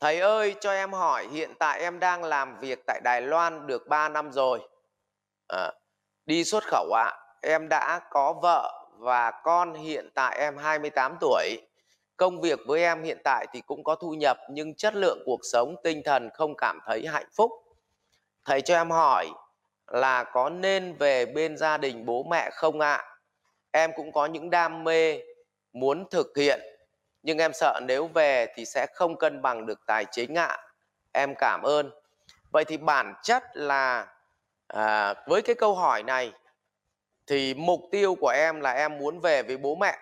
Thầy ơi cho em hỏi hiện tại em đang làm việc tại Đài Loan được 3 năm rồi. À, đi xuất khẩu ạ. À. Em đã có vợ và con hiện tại em 28 tuổi. Công việc với em hiện tại thì cũng có thu nhập nhưng chất lượng cuộc sống tinh thần không cảm thấy hạnh phúc. Thầy cho em hỏi là có nên về bên gia đình bố mẹ không ạ? À? Em cũng có những đam mê muốn thực hiện nhưng em sợ nếu về thì sẽ không cân bằng được tài chính ạ. À. Em cảm ơn. Vậy thì bản chất là à, với cái câu hỏi này thì mục tiêu của em là em muốn về với bố mẹ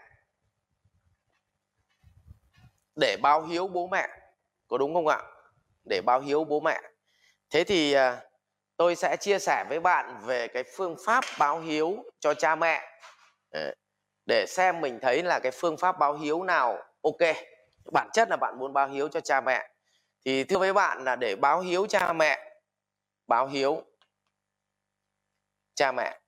để báo hiếu bố mẹ có đúng không ạ để báo hiếu bố mẹ thế thì à, tôi sẽ chia sẻ với bạn về cái phương pháp báo hiếu cho cha mẹ ờ, để xem mình thấy là cái phương pháp báo hiếu nào ok, bản chất là bạn muốn báo hiếu cho cha mẹ. Thì thưa với bạn là để báo hiếu cha mẹ, báo hiếu cha mẹ.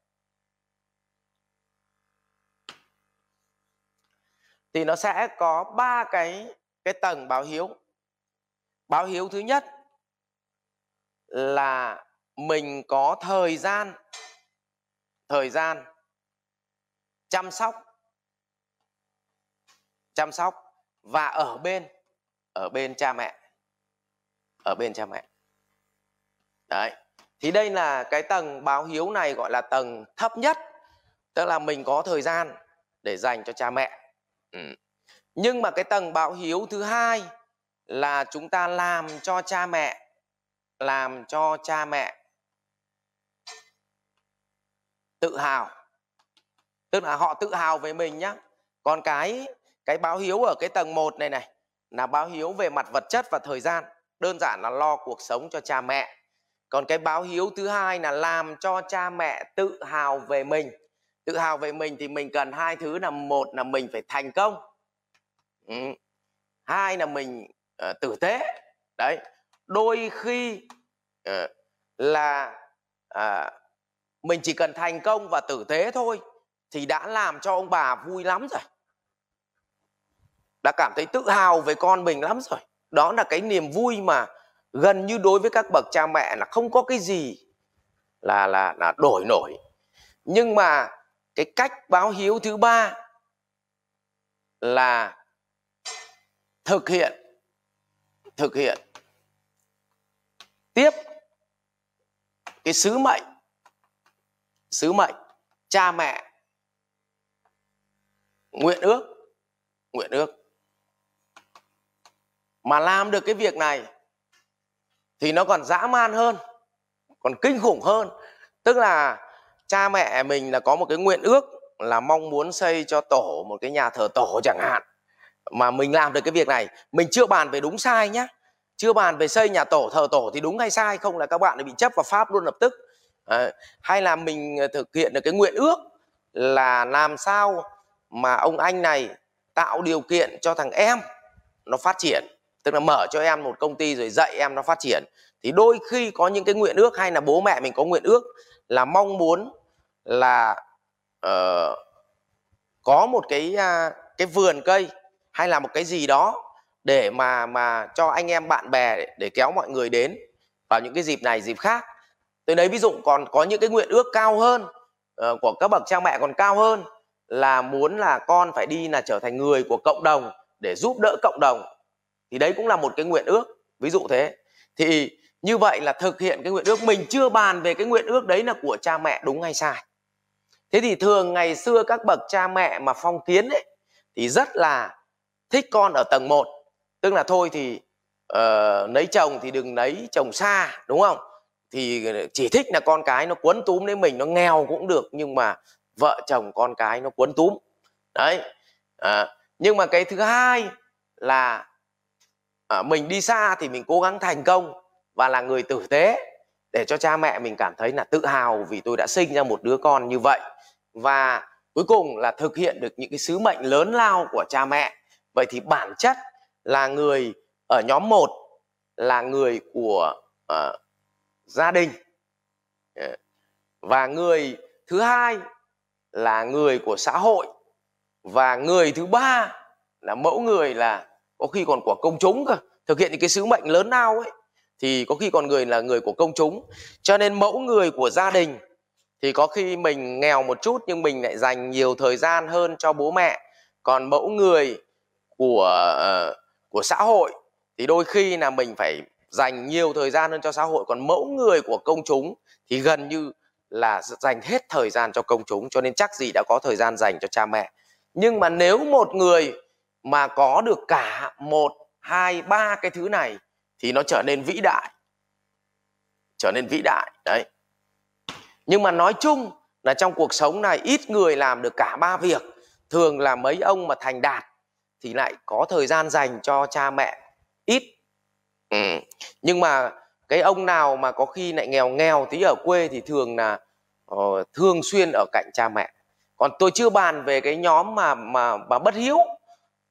Thì nó sẽ có ba cái cái tầng báo hiếu. Báo hiếu thứ nhất là mình có thời gian thời gian chăm sóc chăm sóc và ở bên ở bên cha mẹ. Ở bên cha mẹ. Đấy. Thì đây là cái tầng báo hiếu này gọi là tầng thấp nhất, tức là mình có thời gian để dành cho cha mẹ. Ừ. nhưng mà cái tầng báo hiếu thứ hai là chúng ta làm cho cha mẹ, làm cho cha mẹ tự hào. Tức là họ tự hào về mình nhá. Còn cái cái báo hiếu ở cái tầng 1 này này là báo hiếu về mặt vật chất và thời gian đơn giản là lo cuộc sống cho cha mẹ. Còn cái báo hiếu thứ hai là làm cho cha mẹ tự hào về mình. Tự hào về mình thì mình cần hai thứ là một là mình phải thành công. Ừ. hai là mình uh, tử tế. Đấy. Đôi khi uh, là uh, mình chỉ cần thành công và tử tế thôi thì đã làm cho ông bà vui lắm rồi đã cảm thấy tự hào về con mình lắm rồi. Đó là cái niềm vui mà gần như đối với các bậc cha mẹ là không có cái gì là là là đổi nổi. Nhưng mà cái cách báo hiếu thứ ba là thực hiện thực hiện. Tiếp cái sứ mệnh sứ mệnh cha mẹ nguyện ước nguyện ước mà làm được cái việc này thì nó còn dã man hơn còn kinh khủng hơn. Tức là cha mẹ mình là có một cái nguyện ước là mong muốn xây cho tổ một cái nhà thờ tổ chẳng hạn. Mà mình làm được cái việc này mình chưa bàn về đúng sai nhé chưa bàn về xây nhà tổ thờ tổ thì đúng hay sai không là các bạn bị chấp vào pháp luôn lập tức. À, hay là mình ờ, thực hiện được cái nguyện ước là làm sao mà ông anh này tạo điều kiện cho thằng em nó phát triển tức là mở cho em một công ty rồi dạy em nó phát triển. Thì đôi khi có những cái nguyện ước hay là bố mẹ mình có nguyện ước là mong muốn là uh, có một cái uh, cái vườn cây hay là một cái gì đó để mà mà cho anh em bạn bè để, để kéo mọi người đến vào những cái dịp này dịp khác. Từ đấy ví dụ còn có những cái nguyện ước cao hơn uh, của các bậc cha mẹ còn cao hơn là muốn là con phải đi là trở thành người của cộng đồng để giúp đỡ cộng đồng thì đấy cũng là một cái nguyện ước ví dụ thế. Thì như vậy là thực hiện cái nguyện ước mình chưa bàn về cái nguyện ước đấy là của cha mẹ đúng hay sai. Thế thì thường ngày xưa các bậc cha mẹ mà phong kiến ấy thì rất là thích con ở tầng 1 tức là thôi thì uh, lấy chồng thì đừng lấy chồng xa đúng không? Thì ờ, chỉ thích là con cái nó quấn túm đến mình nó nghèo cũng được nhưng mà vợ chồng con cái nó quấn túm. Đấy à, nhưng mà cái thứ hai là à, mình đi xa thì mình cố gắng thành công và là người tử tế để cho cha mẹ mình cảm thấy là tự hào vì tôi đã sinh ra một đứa con như vậy. Và cuối cùng là thực hiện được những cái sứ mệnh lớn lao của cha mẹ. Vậy thì bản chất là người ở nhóm 1 là người của uh, gia đình. Ờ, và người thứ hai là người của xã hội. Và người thứ ba là mẫu người là có khi còn của công chúng cơ. Thực hiện những cái sứ mệnh lớn lao ấy thì có khi còn người là người của công chúng. Cho nên mẫu người của gia đình thì có khi mình nghèo một chút nhưng mình lại dành nhiều thời gian hơn cho bố mẹ. Còn mẫu người của uh, của xã hội thì đôi khi là mình phải dành nhiều thời gian hơn cho xã hội. Còn mẫu người của công chúng thì gần như là dành hết thời gian cho công chúng. Cho nên chắc gì đã có thời gian dành cho cha mẹ. Nhưng mà nếu một người mà có được cả một hai ba cái thứ này thì nó trở nên vĩ đại. Trở nên vĩ đại đấy. Nhưng mà nói chung là trong cuộc sống này ít người làm được cả ba việc. Thường là mấy ông mà thành đạt thì lại có thời gian dành cho cha mẹ ít. Ừ. nhưng mà cái ông nào mà có khi lại nghèo nghèo tí ở quê thì thường là uh, thường xuyên ở cạnh cha mẹ. Còn tôi chưa bàn về cái nhóm mà mà mà bất hiếu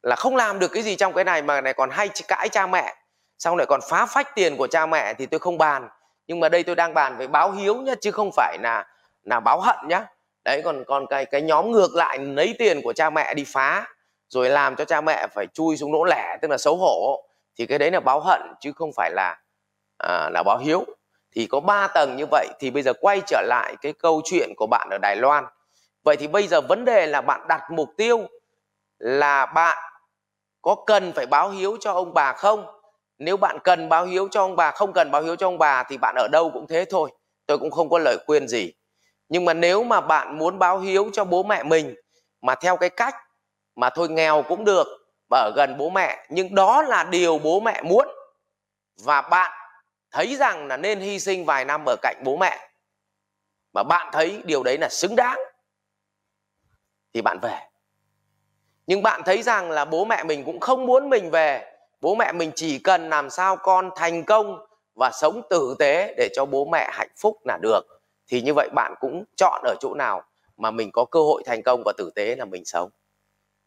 là không làm được cái gì trong cái này mà này còn hay cãi cha mẹ. Xong lại còn phá phách tiền của cha mẹ thì tôi không bàn. Nhưng mà đây tôi đang bàn về báo hiếu nhá chứ không phải là là báo hận nhá. Đấy còn còn cái cái nhóm ngược lại lấy tiền của cha mẹ đi phá rồi làm cho cha mẹ phải chui xuống lỗ lẻ tức là xấu hổ. Thì cái đấy là báo hận chứ không phải là à, là báo hiếu. Thì có ba tầng như vậy thì bây giờ quay trở lại cái câu chuyện của bạn ở Đài Loan. Vậy thì bây giờ vấn đề là bạn đặt mục tiêu là bạn có cần phải báo hiếu cho ông bà không? Nếu bạn cần báo hiếu cho ông bà, không cần báo hiếu cho ông bà thì bạn ở đâu cũng thế thôi. Tôi cũng không có lời khuyên gì. Nhưng mà nếu mà bạn muốn báo hiếu cho bố mẹ mình, mà theo cái cách mà thôi nghèo cũng được và ở gần bố mẹ, nhưng đó là điều bố mẹ muốn, và bạn thấy rằng là nên hy sinh vài năm ở cạnh bố mẹ, mà bạn thấy điều đấy là xứng đáng, thì bạn về nhưng bạn thấy rằng là bố mẹ mình cũng không muốn mình về. Bố mẹ mình chỉ cần làm sao con thành công và sống tử tế để cho bố mẹ hạnh phúc là được. Thì như vậy bạn cũng chọn ở chỗ nào mà mình có cơ hội thành công và tử tế là mình sống.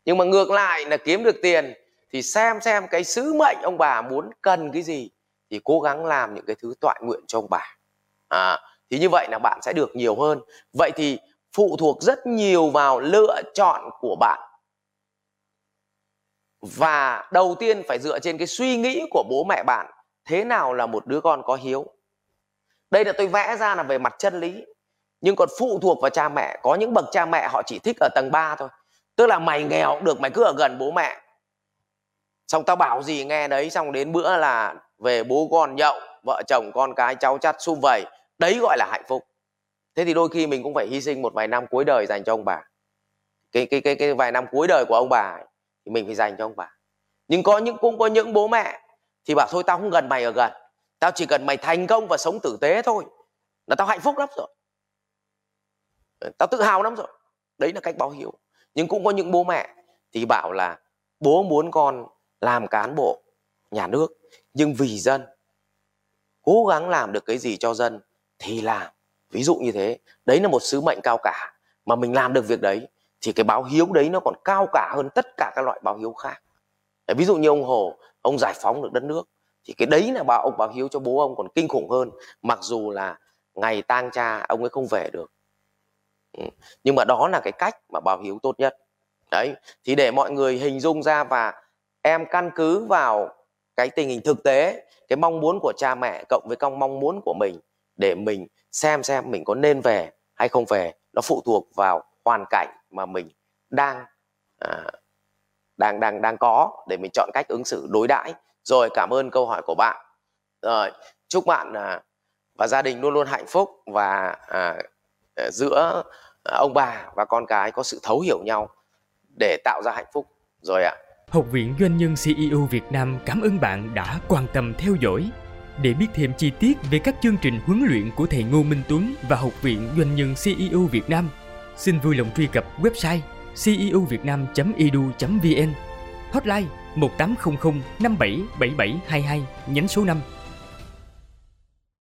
Nhưng mà ngược lại là kiếm được tiền thì xem xem cái sứ mệnh ông bà muốn cần cái gì thì cố gắng làm những cái thứ tọa nguyện cho ông bà. À, thì như vậy là bạn sẽ được nhiều hơn. Vậy thì phụ thuộc rất nhiều vào lựa chọn của bạn và đầu tiên phải dựa trên cái suy nghĩ của bố mẹ bạn thế nào là một đứa con có hiếu? Đây là tôi vẽ ra là về mặt chân lý nhưng còn phụ thuộc vào cha mẹ. Có những bậc cha mẹ họ chỉ thích ở tầng 3 thôi. Tức là mày nghèo cũng được mày cứ ở gần bố mẹ. Xong tao bảo gì nghe đấy xong đến bữa là về bố con nhậu vợ chồng con cái cháu chắt sum vầy. Đấy gọi là hạnh phúc. Thế thì đôi khi mình cũng phải hy sinh một vài năm cuối đời dành cho ông bà. Cái cái cái cái vài năm cuối đời của ông bà ấy, thì mình phải dành cho ông bà. Nhưng có những, cũng có những bố mẹ thì bảo thôi tao không gần mày ở gần. Tao chỉ cần mày thành công và sống tử tế thôi là tao hạnh phúc lắm rồi. Tao tự hào lắm rồi. Đấy là cách báo hiếu. Nhưng cũng có những bố mẹ thì bảo là bố muốn con làm cán bộ nhà nước, nhưng vì dân, cố gắng làm được cái gì cho dân thì làm. Ví dụ như thế. Đấy là một sứ mệnh cao cả mà mình làm được việc đấy thì cái báo hiếu đấy nó còn cao cả hơn tất cả các loại báo hiếu khác ví dụ như ông hồ, ông giải phóng được đất nước, thì cái đấy là báo ông báo hiếu cho bố ông còn kinh khủng hơn, mặc dù là ngày tang cha ông ấy không về được ừ. nhưng mà đó là cái cách mà báo hiếu tốt nhất đấy, thì để mọi người hình dung ra và em căn cứ vào cái tình hình thực tế, cái mong muốn của cha mẹ cộng với công mong muốn của mình để mình xem xem mình có nên về hay không về, nó phụ thuộc vào hoàn cảnh mà mình đang à, đang đang đang có để mình chọn cách ứng xử đối đãi. Rồi cảm ơn câu hỏi của bạn. Rồi chúc bạn à, và gia đình luôn luôn hạnh phúc và à, à giữa à, ông bà và con cái có sự thấu hiểu nhau để tạo ra hạnh phúc. Rồi ạ. Học viện Doanh nhân CEO Việt Nam cảm ơn bạn đã quan tâm theo dõi. Để biết thêm chi tiết về các chương trình huấn luyện của thầy Ngô Minh Tuấn và Học viện Doanh nhân CEO Việt Nam, xin vui lòng truy cập website ceuvietnam.edu.vn hotline 1800 577722 nhánh số 5